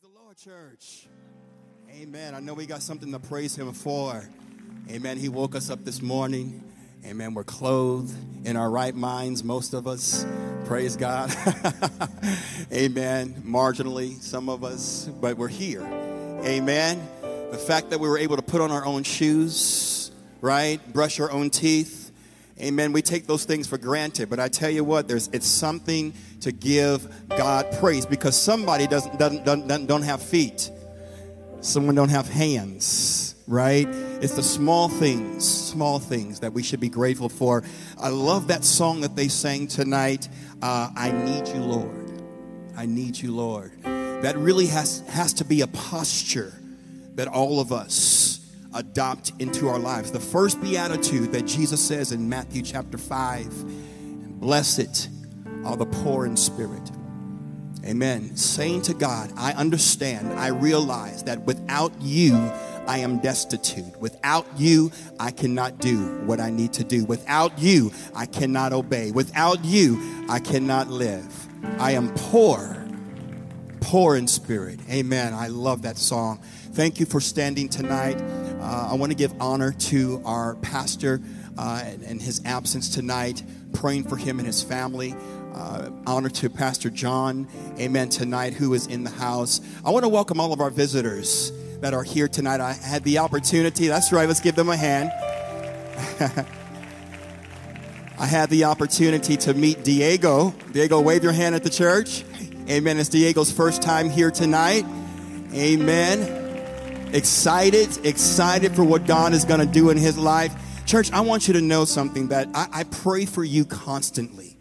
Praise the Lord, church. Amen. I know we got something to praise Him for. Amen. He woke us up this morning. Amen. We're clothed in our right minds, most of us. Praise God. Amen. Marginally, some of us, but we're here. Amen. The fact that we were able to put on our own shoes, right? Brush our own teeth. Amen. We take those things for granted, but I tell you what, there's it's something to give God praise because somebody doesn't doesn't, doesn't don't have feet. Someone don't have hands, right? It's the small things, small things that we should be grateful for. I love that song that they sang tonight. Uh, I need you, Lord. I need you, Lord. That really has has to be a posture that all of us adopt into our lives. The first beatitude that Jesus says in Matthew chapter 5 Blessed are the poor in spirit. Amen. Saying to God, I understand, I realize that without you, I am destitute. Without you, I cannot do what I need to do. Without you, I cannot obey. Without you, I cannot live. I am poor, poor in spirit. Amen. I love that song. Thank you for standing tonight. Uh, I want to give honor to our pastor uh, and, his absence tonight, praying for him and his family. Uh, honor to Pastor John, amen, tonight, who is in the house. I want to welcome all of our visitors that are here tonight. I had the opportunity, that's right, let's give them a hand. I had the opportunity to meet Diego. Diego, wave your hand at the church. Amen. It's Diego's first time here tonight. Amen. Excited, excited for what God is going to do in his life. Church, I want you to know something that I, I pray for you constantly.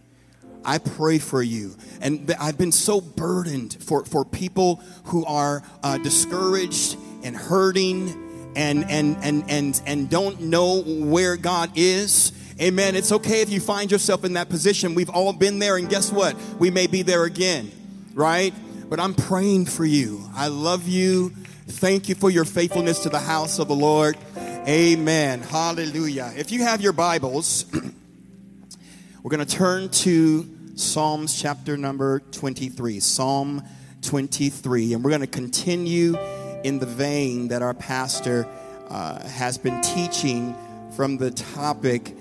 I pray for you. And I've been so burdened for, for people who are uh, discouraged and hurting and, and, and, and, and don't know where God is. Amen. It's okay if you find yourself in that position. We've all been there, and guess what? We may be there again, right? But I'm praying for you. I love you. Thank you for your faithfulness to the house of the Lord. Amen. Hallelujah. If you have your Bibles, we're going to turn to Psalms chapter number 23. Psalm 23. And we're going to continue in the vein that our pastor uh, has been teaching from the topic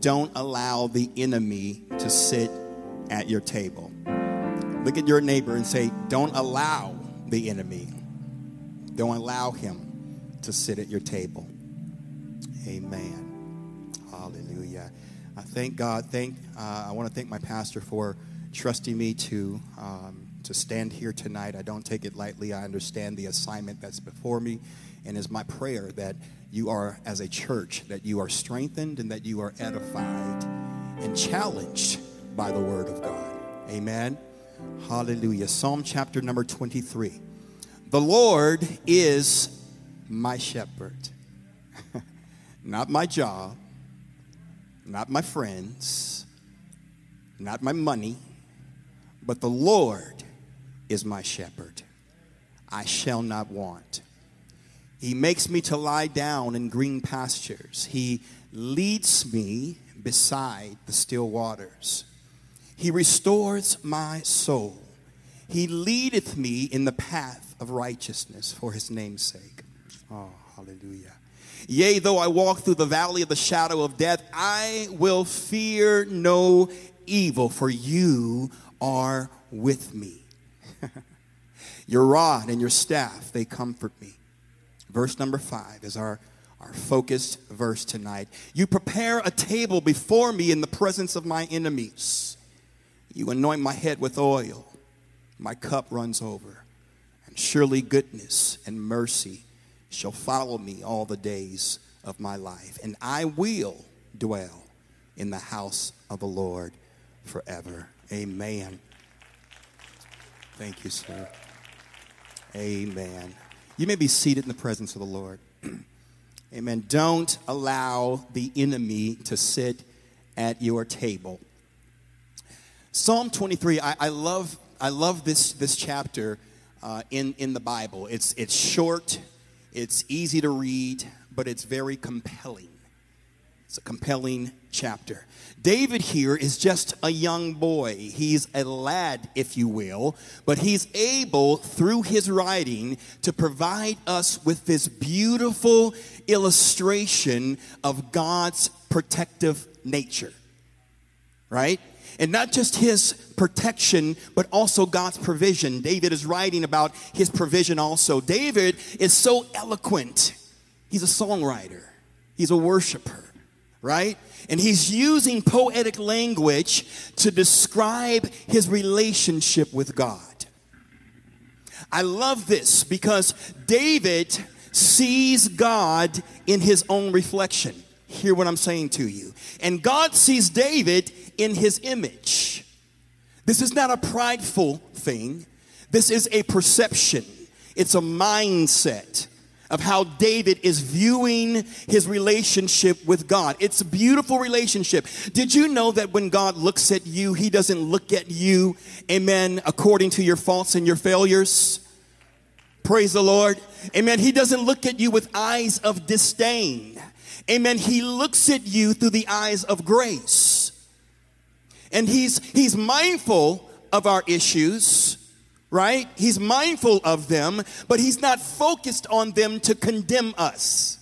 don't allow the enemy to sit at your table. Look at your neighbor and say, Don't allow the enemy. Don't allow him to sit at your table. Amen. Hallelujah. I thank God. Thank. Uh, I want to thank my pastor for trusting me to um, to stand here tonight. I don't take it lightly. I understand the assignment that's before me, and is my prayer that you are, as a church, that you are strengthened and that you are edified and challenged by the Word of God. Amen. Hallelujah. Psalm chapter number 23. The Lord is my shepherd, not my job, not my friends, not my money, but the Lord is my shepherd. I shall not want. He makes me to lie down in green pastures. He leads me beside the still waters. He restores my soul. He leadeth me in the path of righteousness for his name's sake. Oh, hallelujah. Yea, though I walk through the valley of the shadow of death, I will fear no evil, for you are with me. your rod and your staff, they comfort me. Verse number five is our, our focused verse tonight. You prepare a table before me in the presence of my enemies. You anoint my head with oil, my cup runs over. Surely goodness and mercy shall follow me all the days of my life, and I will dwell in the house of the Lord forever. Amen. Thank you, sir. Amen. You may be seated in the presence of the Lord. Amen. Don't allow the enemy to sit at your table. Psalm 23, I, I love, I love this, this chapter uh, in, in the Bible. It's, it's short, it's easy to read, but it's very compelling. It's a compelling chapter. David here is just a young boy. He's a lad, if you will, but he's able, through his writing, to provide us with this beautiful illustration of God's protective nature. Right? And not just his protection, but also God's provision. David is writing about his provision also. David is so eloquent. He's a songwriter, he's a worshiper right? And he's using poetic language to describe his relationship with God. I love this because David sees God in his own reflection. Hear what I'm saying to you. And God sees David in his image. This is not a prideful thing, this is a perception, it's a mindset of how David is viewing his relationship with God. It's a beautiful relationship. Did you know that when God looks at you, he doesn't look at you, amen, according to your faults and your failures? Praise the Lord. Amen. He doesn't look at you with eyes of disdain. Amen. He looks at you through the eyes of grace. And he's he's mindful of our issues right? He's mindful of them, but he's not focused on them to condemn us.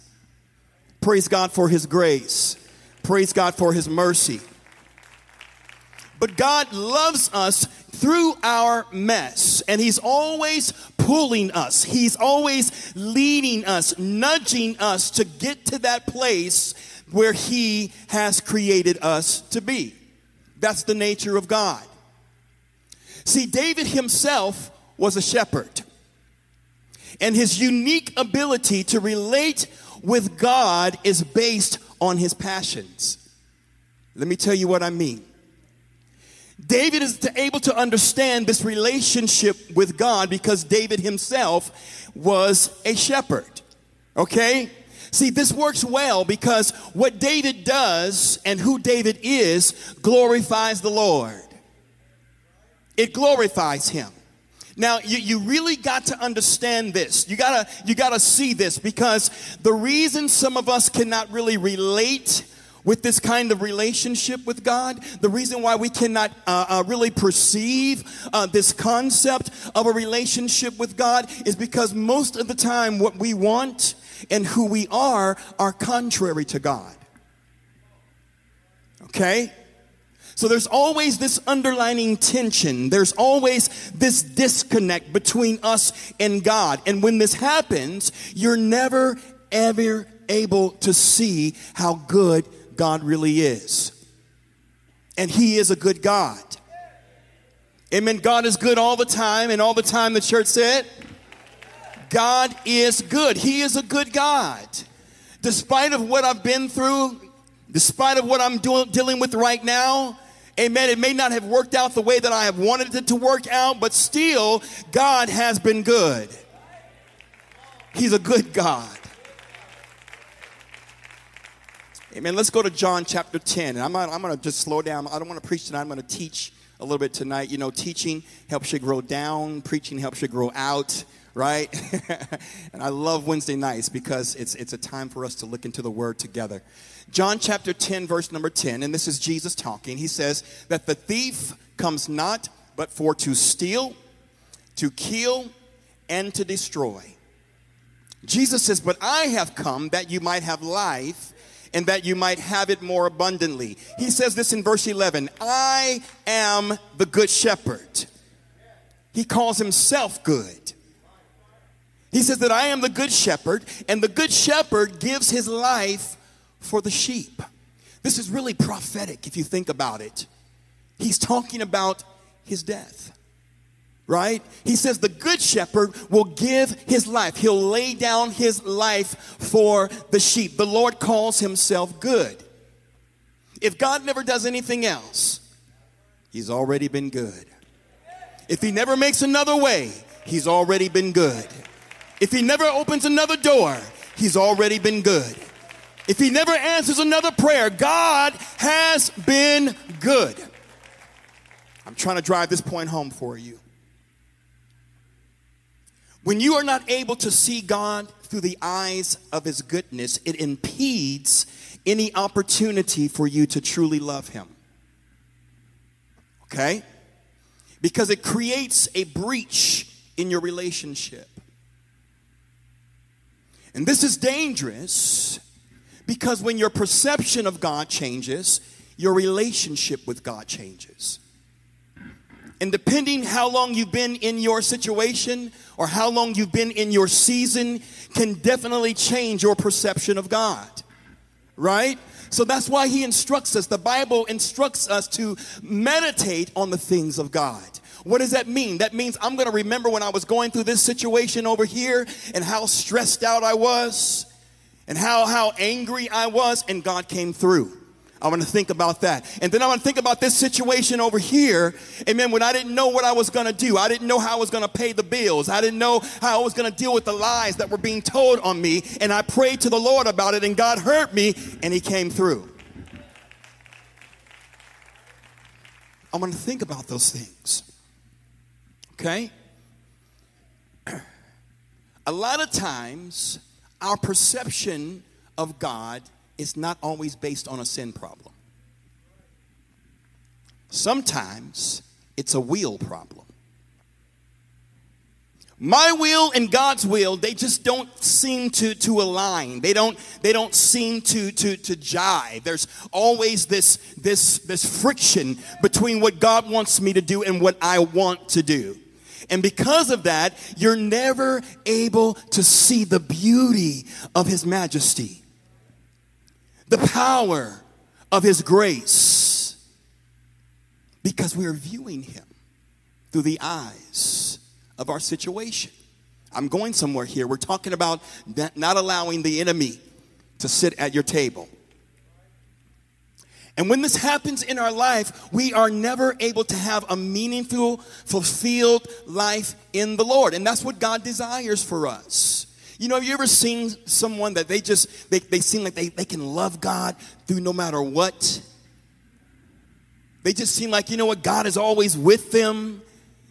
Praise God for his grace. Praise God for his mercy. But God loves us through our mess, and He's always pulling us. He's always leading us, nudging us to get to that place where He has created us to be. That's the nature of God. See, David himself was a shepherd. And his unique ability to relate with God is based on his passions. Let me tell you what I mean. David is able to understand this relationship with God because David himself was a shepherd. Okay? See, this works well because what David does and who David is glorifies the Lord it glorifies him. Now, you, you really got to understand this. You gotta, you gotta see this because the reason some of us cannot really relate with this kind of relationship with God, the reason why we cannot uh, uh, really perceive uh, this concept of a relationship with God is because most of the time what we want and who we are are contrary to God. Okay? So there's always this underlining tension. There's always this disconnect between us and God. And when this happens, you're never, ever able to see how good God really is. And He is a good God. Amen. God is good all the time, and all the time the church said, God is good. He is a good God. Despite of what I've been through, despite of what I'm doing, dealing with right now, Amen. It may not have worked out the way that I have wanted it to work out, but still, God has been good. He's a good God. Amen. Let's go to John chapter 10. And I'm, I'm going to just slow down. I don't want to preach tonight. I'm going to teach a little bit tonight. You know, teaching helps you grow down, preaching helps you grow out, right? and I love Wednesday nights because it's, it's a time for us to look into the Word together. John chapter 10, verse number 10, and this is Jesus talking. He says that the thief comes not but for to steal, to kill, and to destroy. Jesus says, But I have come that you might have life and that you might have it more abundantly. He says this in verse 11 I am the good shepherd. He calls himself good. He says that I am the good shepherd, and the good shepherd gives his life for the sheep. This is really prophetic if you think about it. He's talking about his death, right? He says the good shepherd will give his life, he'll lay down his life for the sheep. The Lord calls himself good. If God never does anything else, he's already been good. If he never makes another way, he's already been good. If he never opens another door, he's already been good. If he never answers another prayer, God has been good. I'm trying to drive this point home for you. When you are not able to see God through the eyes of his goodness, it impedes any opportunity for you to truly love Him. Okay? Because it creates a breach in your relationship. And this is dangerous because when your perception of God changes, your relationship with God changes. And depending how long you've been in your situation or how long you've been in your season can definitely change your perception of God. Right? So that's why he instructs us. The Bible instructs us to meditate on the things of God. What does that mean? That means I'm going to remember when I was going through this situation over here and how stressed out I was and how how angry I was and God came through. I want to think about that. And then I want to think about this situation over here. Amen. When I didn't know what I was going to do, I didn't know how I was going to pay the bills. I didn't know how I was going to deal with the lies that were being told on me. And I prayed to the Lord about it, and God heard me, and He came through. I want to think about those things. Okay? A lot of times, our perception of God is not always based on a sin problem. Sometimes it's a will problem. My will and God's will, they just don't seem to, to align. They don't, they don't seem to, to, to jive. There's always this, this, this friction between what God wants me to do and what I want to do. And because of that, you're never able to see the beauty of His majesty the power of His grace because we are viewing Him through the eyes of our situation. I'm going somewhere here. We're talking about not allowing the enemy to sit at your table. And when this happens in our life, we are never able to have a meaningful, fulfilled life in the Lord. And that's what God desires for us. You know, have you ever seen someone that they just, they, they seem like they, they can love God through no matter what? They just seem like, you know what, God is always with them.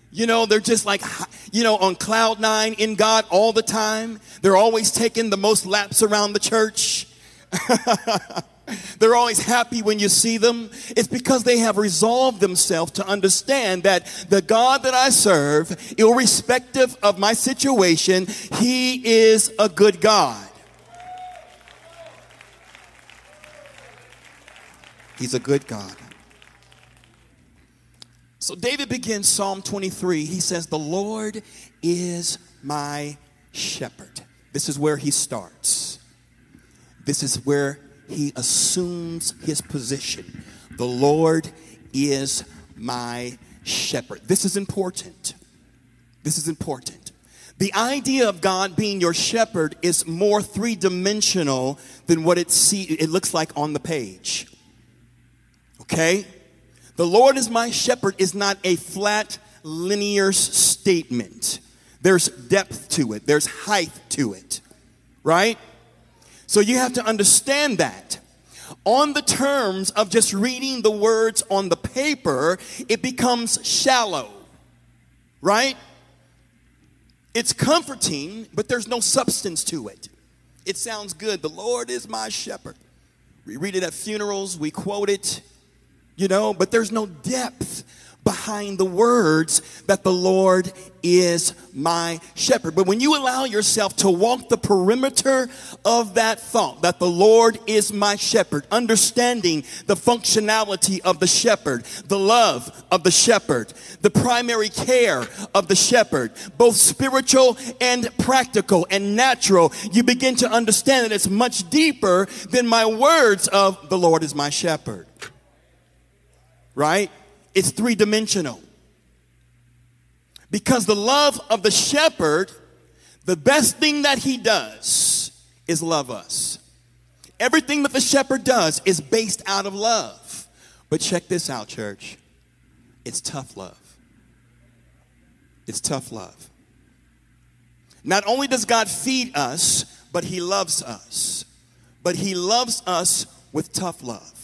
You know, they're just like, you know, on cloud nine in God all the time. They're always taking the most laps around the church. They're always happy when you see them. It's because they have resolved themselves to understand that the God that I serve, irrespective of my situation, He is a good God. He's a good God. So David begins Psalm 23. He says, The Lord is my shepherd. This is where he starts. This is where he assumes his position. The Lord is my shepherd. This is important. This is important. The idea of God being your shepherd is more three dimensional than what it, see, it looks like on the page. Okay? The Lord is my shepherd is not a flat, linear statement. There's depth to it, there's height to it, right? So you have to understand that. On the terms of just reading the words on the paper, it becomes shallow, right? It's comforting, but there's no substance to it. It sounds good. The Lord is my shepherd. We read it at funerals, we quote it, you know, but there's no depth behind the words that the Lord is my shepherd. But when you allow yourself to walk the perimeter of that thought, that the Lord is my shepherd, understanding the functionality of the shepherd, the love of the shepherd, the primary care of the shepherd, both spiritual and practical and natural, you begin to understand that it's much deeper than my words of the Lord is my shepherd. Right? It's three dimensional. Because the love of the shepherd, the best thing that he does is love us. Everything that the shepherd does is based out of love. But check this out, church. It's tough love. It's tough love. Not only does God feed us, but he loves us. But he loves us with tough love.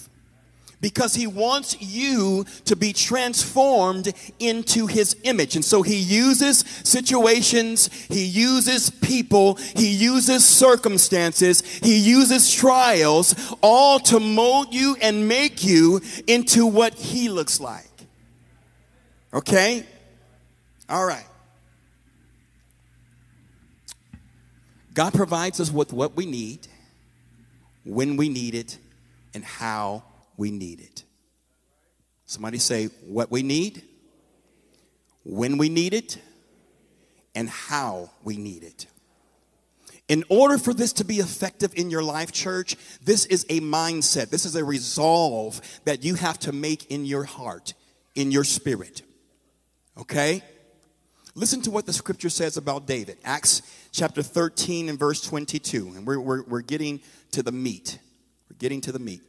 Because he wants you to be transformed into his image. And so he uses situations, he uses people, he uses circumstances, he uses trials, all to mold you and make you into what he looks like. Okay? All right. God provides us with what we need, when we need it, and how we need it. Somebody say what we need, when we need it, and how we need it. In order for this to be effective in your life, church, this is a mindset. This is a resolve that you have to make in your heart, in your spirit. Okay? Listen to what the scripture says about David. Acts chapter 13 and verse 22. And we're, we're, we're getting to the meat. We're getting to the meat.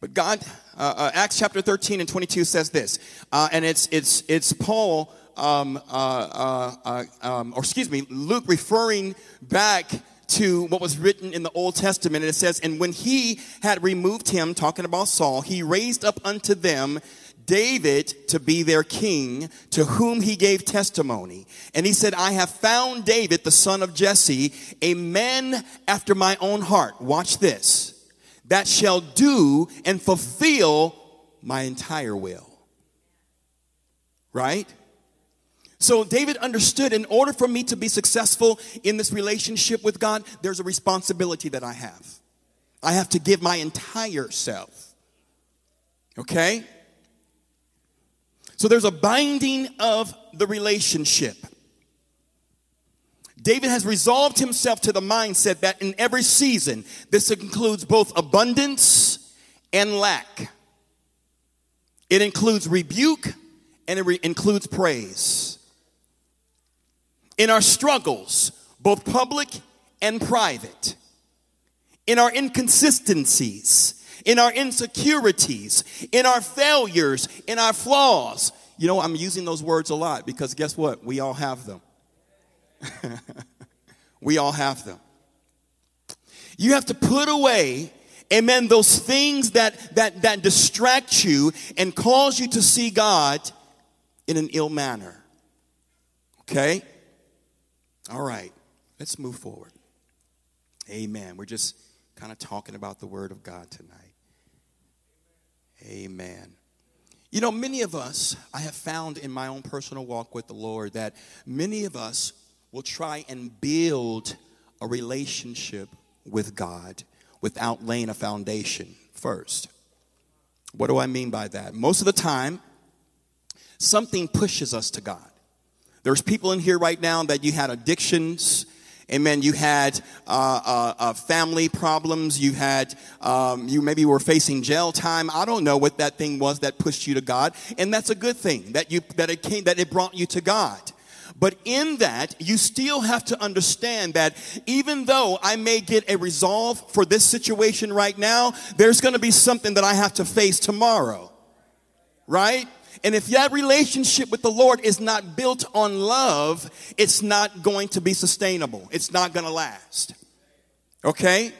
But God, uh, uh, Acts chapter 13 and 22 says this, uh, and it's, it's, it's Paul, um, uh, uh, uh, um, or excuse me, Luke referring back to what was written in the Old Testament. And it says, And when he had removed him, talking about Saul, he raised up unto them David to be their king, to whom he gave testimony. And he said, I have found David, the son of Jesse, a man after my own heart. Watch this that shall do and fulfill my entire will. Right? So David understood in order for me to be successful in this relationship with God, there's a responsibility that I have. I have to give my entire self. Okay? So there's a binding of the relationship. David has resolved himself to the mindset that in every season, this includes both abundance and lack. It includes rebuke and it re- includes praise. In our struggles, both public and private, in our inconsistencies, in our insecurities, in our failures, in our flaws. You know, I'm using those words a lot because guess what? We all have them. we all have them. You have to put away, amen, those things that, that, that distract you and cause you to see God in an ill manner. Okay? All right, let's move forward. Amen. We're just kind of talking about the Word of God tonight. Amen. You know, many of us, I have found in my own personal walk with the Lord that many of us will try and build a relationship with God without laying a foundation first. What do I mean by that? Most of the time, something pushes us to God. There's people in here right now that you had addictions, Amen. You had uh, uh, uh, family problems. You had, um, you maybe were facing jail time. I don't know what that thing was that pushed you to God, and that's a good thing that you that it came that it brought you to God. But in that, you still have to understand that even though I may get a resolve for this situation right now, there's going to be something that I have to face tomorrow. Right? And if that relationship with the Lord is not built on love, it's not going to be sustainable. It's not going to last. Okay?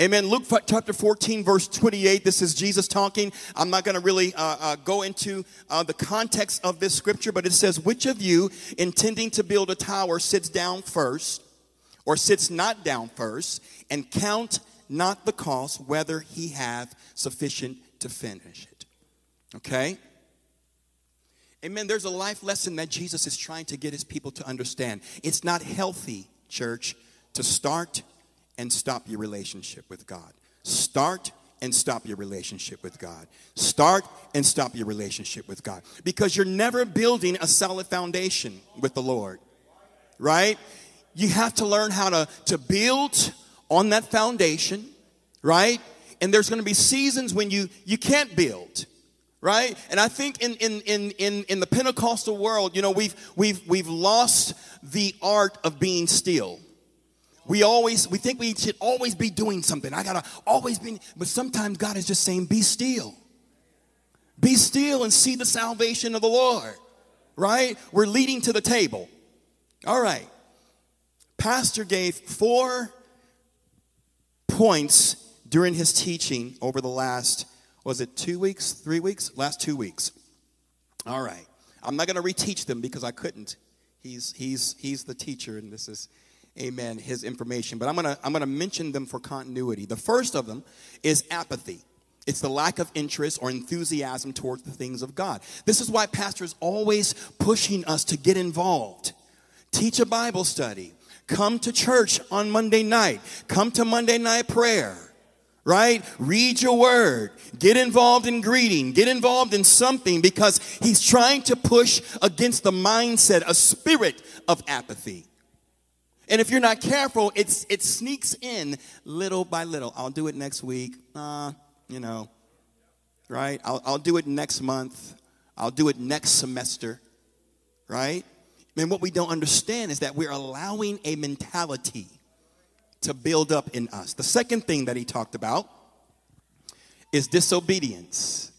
Amen. Luke chapter 14, verse 28. This is Jesus talking. I'm not going to really uh, uh, go into uh, the context of this scripture, but it says, Which of you, intending to build a tower, sits down first, or sits not down first, and count not the cost, whether he have sufficient to finish it? Okay? Amen. There's a life lesson that Jesus is trying to get his people to understand. It's not healthy, church, to start and stop your relationship with God. Start and stop your relationship with God. Start and stop your relationship with God. Because you're never building a solid foundation with the Lord, right? You have to learn how to, to build on that foundation, right? And there's going to be seasons when you, you can't build right and i think in, in, in, in, in the pentecostal world you know we've, we've, we've lost the art of being still we always we think we should always be doing something. I gotta always be, but sometimes God is just saying, be still. Be still and see the salvation of the Lord. Right? We're leading to the table. All right. Pastor gave four points during his teaching over the last, was it two weeks, three weeks? Last two weeks. All right. I'm not to reteach them because I couldn't. He's, he's, he's the teacher, and this is, amen, his information. But I'm going to I'm going to mention them for continuity. The first of them is apathy. It's the lack of interest or enthusiasm towards the things of God. This is why pastors always pushing us to get involved. Teach a Bible study. Come to church on Monday night. Come to Monday night prayer right? Read your word. Get involved in greeting. Get involved in something because he's trying to push against the mindset, a spirit of apathy. And if you're not careful, it's, it sneaks in little by little. I'll do it next week. Uh, you know, right? I'll, I'll do it next month. I'll do it next semester, right? And what we don't understand is that we're allowing a mentality to build up in us. The second thing that he talked about is disobedience.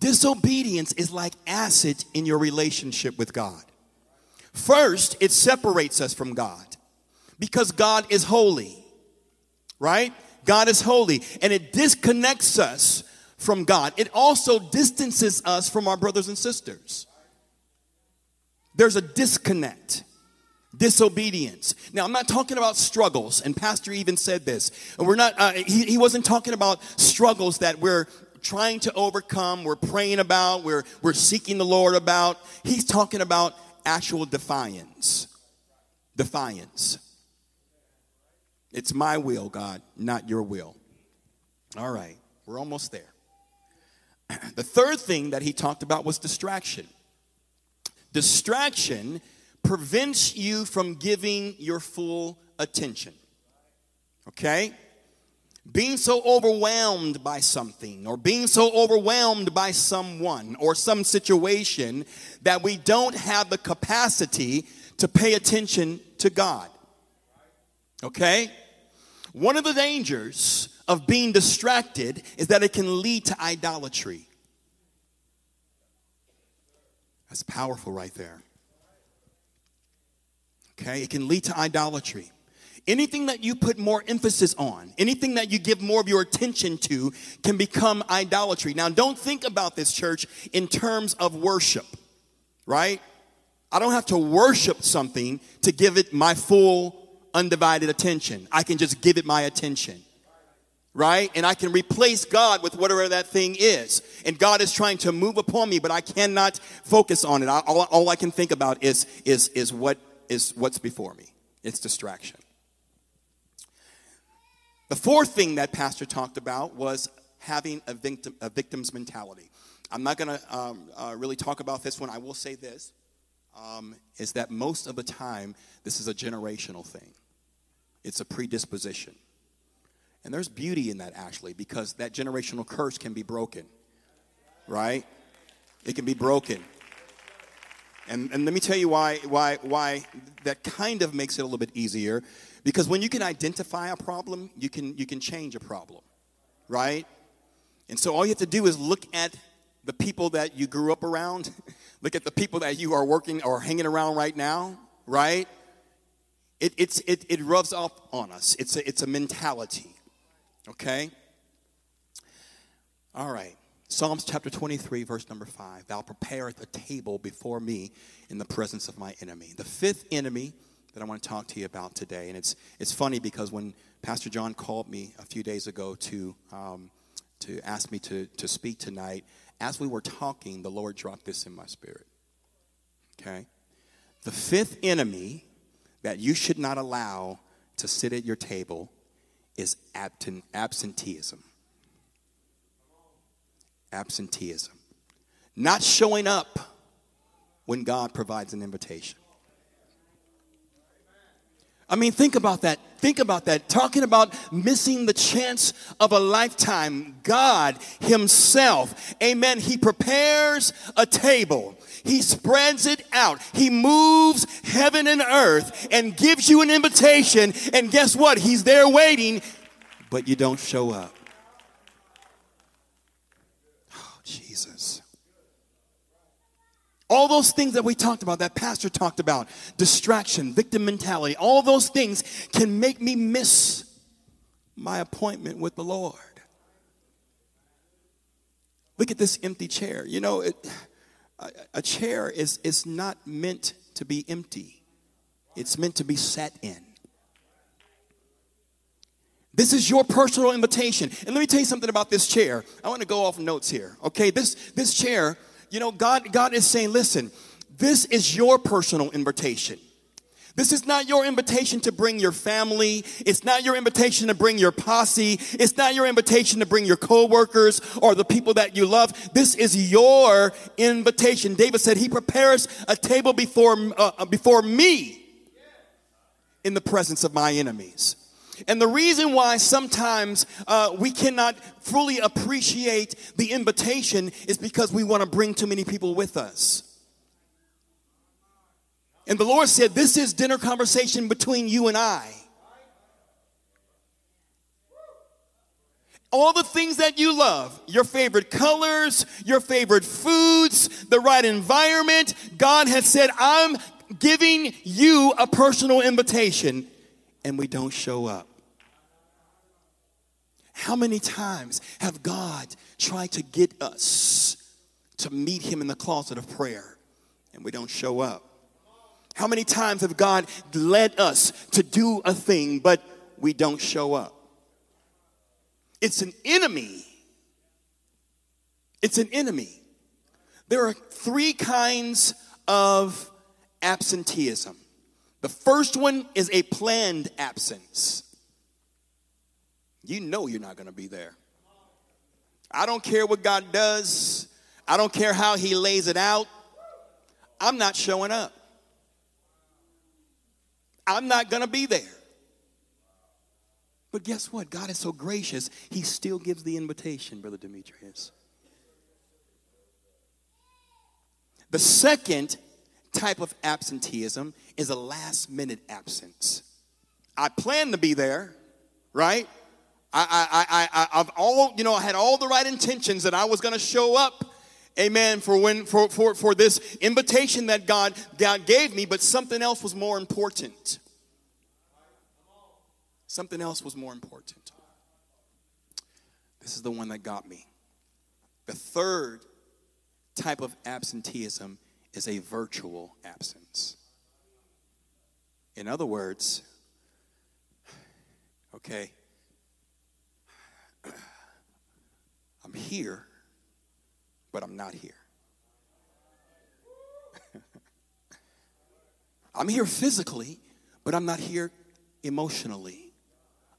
Disobedience is like acid in your relationship with God. First, it separates us from God because God is holy, right? God is holy, and it disconnects us from God. It also distances us from our brothers and sisters. There's a disconnect disobedience. Now, I'm not talking about struggles, and Pastor even said this. We're not, uh, he, he wasn't talking about struggles that we're trying to overcome, we're praying about, we're, we're seeking the Lord about. He's talking about actual defiance. Defiance. It's my will, God, not your will. All right, we're almost there. The third thing that he talked about was distraction. Distraction prevents you from giving your full attention. Okay? Being so overwhelmed by something or being so overwhelmed by someone or some situation that we don't have the capacity to pay attention to God. Okay? One of the dangers of being distracted is that it can lead to idolatry. That's powerful right there. Okay, it can lead to idolatry. Anything that you put more emphasis on, anything that you give more of your attention to, can become idolatry. Now, don't think about this, church, in terms of worship, right? I don't have to worship something to give it my full, undivided attention. I can just give it my attention right? And I can replace God with whatever that thing is. And God is trying to move upon me, but I cannot focus on it. all, all, I can think about is, is, is what is what's before me it's distraction. The fourth thing that Pastor talked about was having a, victim, a victim's mentality. I'm not going to um, uh, really talk about this one. I will say this um, is that most of the time, this is a generational thing, it's a predisposition. And there's beauty in that actually, because that generational curse can be broken, right? It can be broken. And, and let me tell you why, why, why that kind of makes it a little bit easier. Because when you can identify a problem, you can, you can change a problem, right? And so all you have to do is look at the people that you grew up around, look at the people that you are working or hanging around right now, right? It, it's, it, it rubs off on us. It's a, it's a mentality, okay? All right. Psalms chapter 23, verse number 5 Thou preparest a table before me in the presence of my enemy. The fifth enemy that I want to talk to you about today, and it's, it's funny because when Pastor John called me a few days ago to, um, to ask me to, to speak tonight, as we were talking, the Lord dropped this in my spirit. Okay? The fifth enemy that you should not allow to sit at your table is absenteeism absenteeism, not showing up when God provides an invitation. I mean, think about that. Think about that. Talking about missing the chance of a lifetime. God Himself, amen. He prepares a table, He spreads it out, He moves heaven and earth and gives you an invitation. And guess what? He's there waiting, but you don't show up. All those things that we talked about, that pastor talked about, distraction, victim mentality, all those things can make me miss my appointment with the Lord. Look at this empty chair. You know, it, a, a chair is, is not meant to be empty, it's meant to be sat in. This is your personal invitation. And let me tell you something about this chair. I want to go off notes here. Okay, this this chair, you know, God God is saying, listen, this is your personal invitation. This is not your invitation to bring your family. It's not your invitation to bring your posse. It's not your invitation to bring your coworkers or the people that you love. This is your invitation. David said, He prepares a table before, uh, before me in the presence of my enemies. And the reason why sometimes uh, we cannot fully appreciate the invitation is because we want to bring too many people with us. And the Lord said, This is dinner conversation between you and I. All the things that you love, your favorite colors, your favorite foods, the right environment, God has said, I'm giving you a personal invitation, and we don't show up. How many times have God tried to get us to meet Him in the closet of prayer, and we don't show up? How many times have God led us to do a thing, but we don't show up? It's an enemy. It's an enemy. There are three kinds of absenteeism. The first one is a planned absence. You know you're not going to be there. I don't care what God does, I don't care how He lays it out. I'm not showing up. I'm not going to be there. But guess what? God is so gracious, He still gives the invitation, Brother Demetrius. The second type of absenteeism is a last minute absence. I plan to be there, right? I, I, I, I, I've all, you know, I had all the right intentions that I was going to show up amen for when for, for for this invitation that god god gave me but something else was more important something else was more important this is the one that got me the third type of absenteeism is a virtual absence in other words okay i'm here but I'm not here. I'm here physically, but I'm not here emotionally.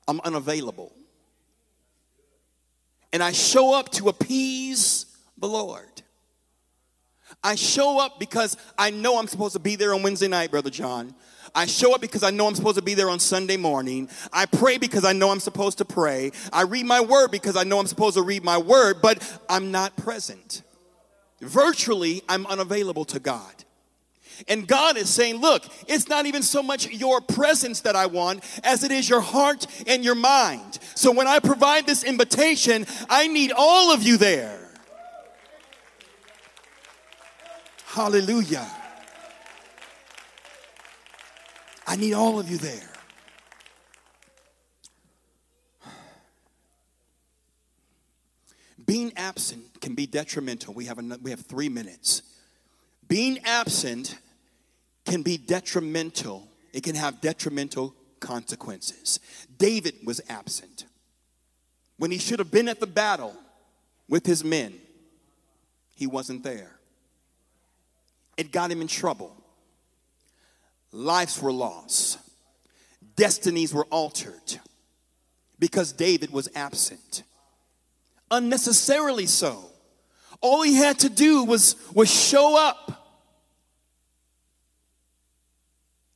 I'm unavailable. And I show up to appease the Lord. I show up because I know I'm supposed to be there on Wednesday night, Brother John. I show up because I know I'm supposed to be there on Sunday morning. I pray because I know I'm supposed to pray. I read my word because I know I'm supposed to read my word, but I'm not present. Virtually, I'm unavailable to God. And God is saying, look, it's not even so much your presence that I want as it is your heart and your mind. So when I provide this invitation, I need all of you there. Hallelujah. I need all of you there. Being absent can be detrimental. We have, we have three minutes. Being absent can be detrimental, it can have detrimental consequences. David was absent when he should have been at the battle with his men, he wasn't there. It got him in trouble. Lives were lost, destinies were altered because David was absent unnecessarily so. All he had to do was, was show up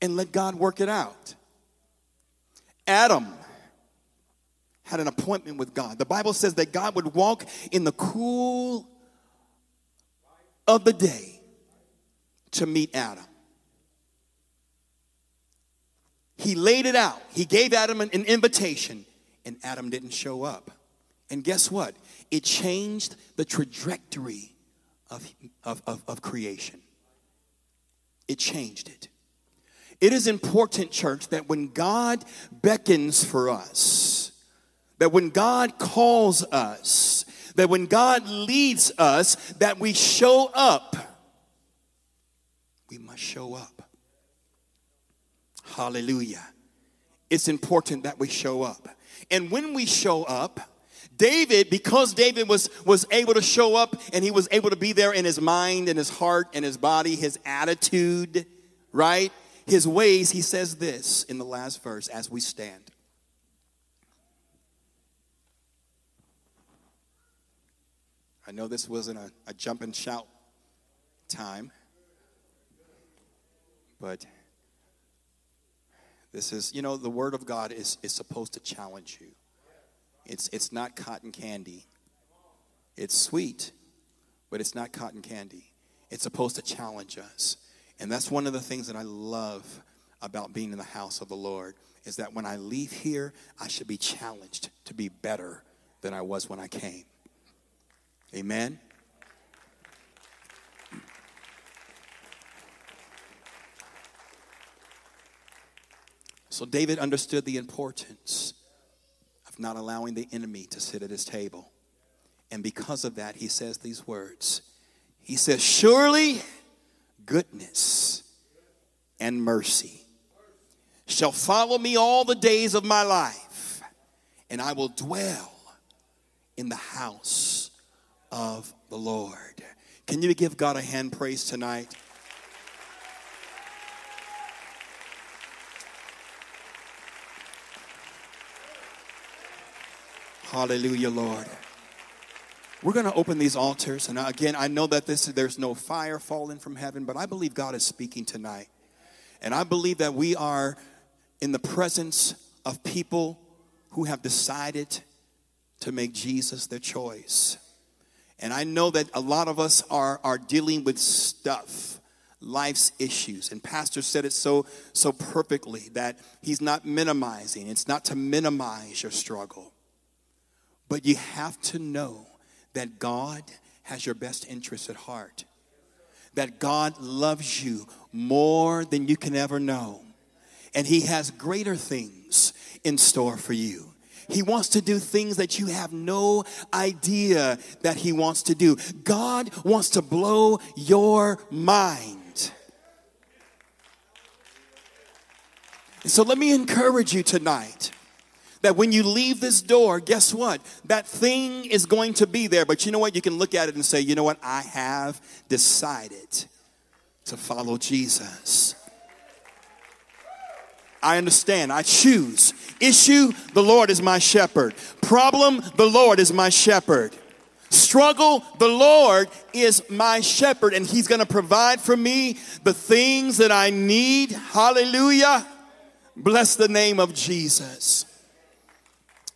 and let God work it out. Adam had an appointment with God. The Bible says that God would walk in the cool of the day to meet Adam. He laid it out. He gave Adam an, an invitation, and Adam didn't show up. And guess what? It changed the trajectory of, of, of, of creation. It changed it. It is important, church, that when God beckons for us, that when God calls us, that when God leads us, that we show up. We must show up. Hallelujah. It's important that we show up. And when we show up, David, because David was, was able to show up and he was able to be there in his mind and his heart and his body, his attitude, right? His ways, he says this in the last verse as we stand. I know this wasn't a, a jump and shout time, but this is, you know, the Word of God is, is supposed to challenge you. It's, it's not cotton candy. It's sweet, but it's not cotton candy. It's supposed to challenge us. And that's one of the things that I love about being in the house of the Lord is that when I leave here, I should be challenged to be better than I was when I came. Amen. So David understood the importance of not allowing the enemy to sit at his table. And because of that, he says these words. He says, Surely goodness and mercy shall follow me all the days of my life, and I will dwell in the house of the Lord. Can you give God a hand praise tonight? Hallelujah, Lord. We're going to open these altars. And again, I know that this, there's no fire falling from heaven, but I believe God is speaking tonight. And I believe that we are in the presence of people who have decided to make Jesus their choice. And I know that a lot of us are, are dealing with stuff, life's issues. And Pastor said it so, so perfectly that he's not minimizing. It's not to minimize your struggle. But you have to know that God has your best interest at heart, that God loves you more than you can ever know, and He has greater things in store for you. He wants to do things that you have no idea that He wants to do. God wants to blow your mind. So let me encourage you tonight that when you leave this door, guess what? That thing is going to be there. But you know what? You can look at it and say, you know what? I have decided to follow Jesus. I understand. I choose. Issue, the Lord is my shepherd. Problem, the Lord is my shepherd. Struggle, the Lord is my shepherd, and He's to provide for me the things that I need. Hallelujah. Bless the name of Jesus.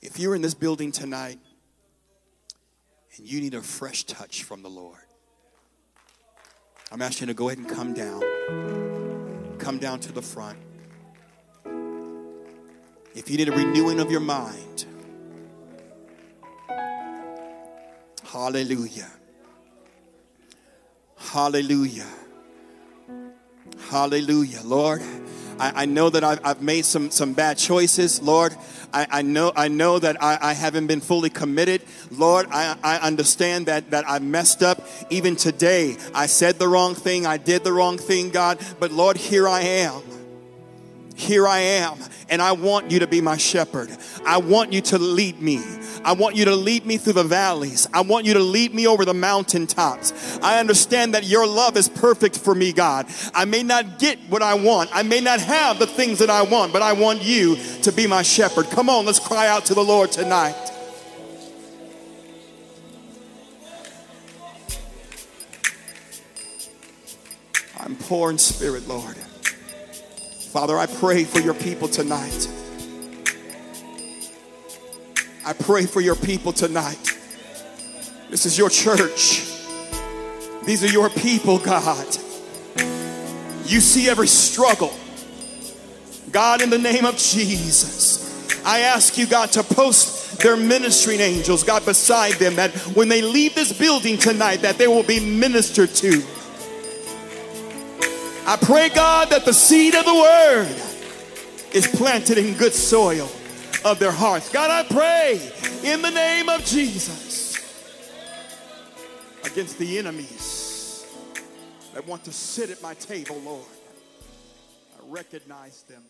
If you're in this building tonight and you need a fresh touch from the Lord, I'm asking you to go ahead and come down. Come down to the front. If you need a renewing of your mind, hallelujah. Hallelujah. Hallelujah. Lord, I, I know that I've, I've, made some, some bad choices. Lord, I, I know, I know that I, I, haven't been fully committed. Lord, I, I understand that, that I messed up even today. I said the wrong thing. I did the wrong thing, God. But Lord, here I am. Here I am, and I want you to be my shepherd. I want you to lead me. I want you to lead me through the valleys. I want you to lead me over the mountaintops. I understand that your love is perfect for me, God. I may not get what I want, I may not have the things that I want, but I want you to be my shepherd. Come on, let's cry out to the Lord tonight. I'm poor in spirit, Lord. Father, I pray for your people tonight. I pray for your people tonight. This is your church. These are your people, God. You see every struggle. God, in the name of Jesus, I ask you, God, to post their ministering angels, God, beside them, that when they leave this building tonight, that they will be ministered to. I pray, God, that the seed of the word is planted in good soil. of their hearts. God, I pray in the name of Jesus against the enemies that want to sit at my table, Lord. I recognize them.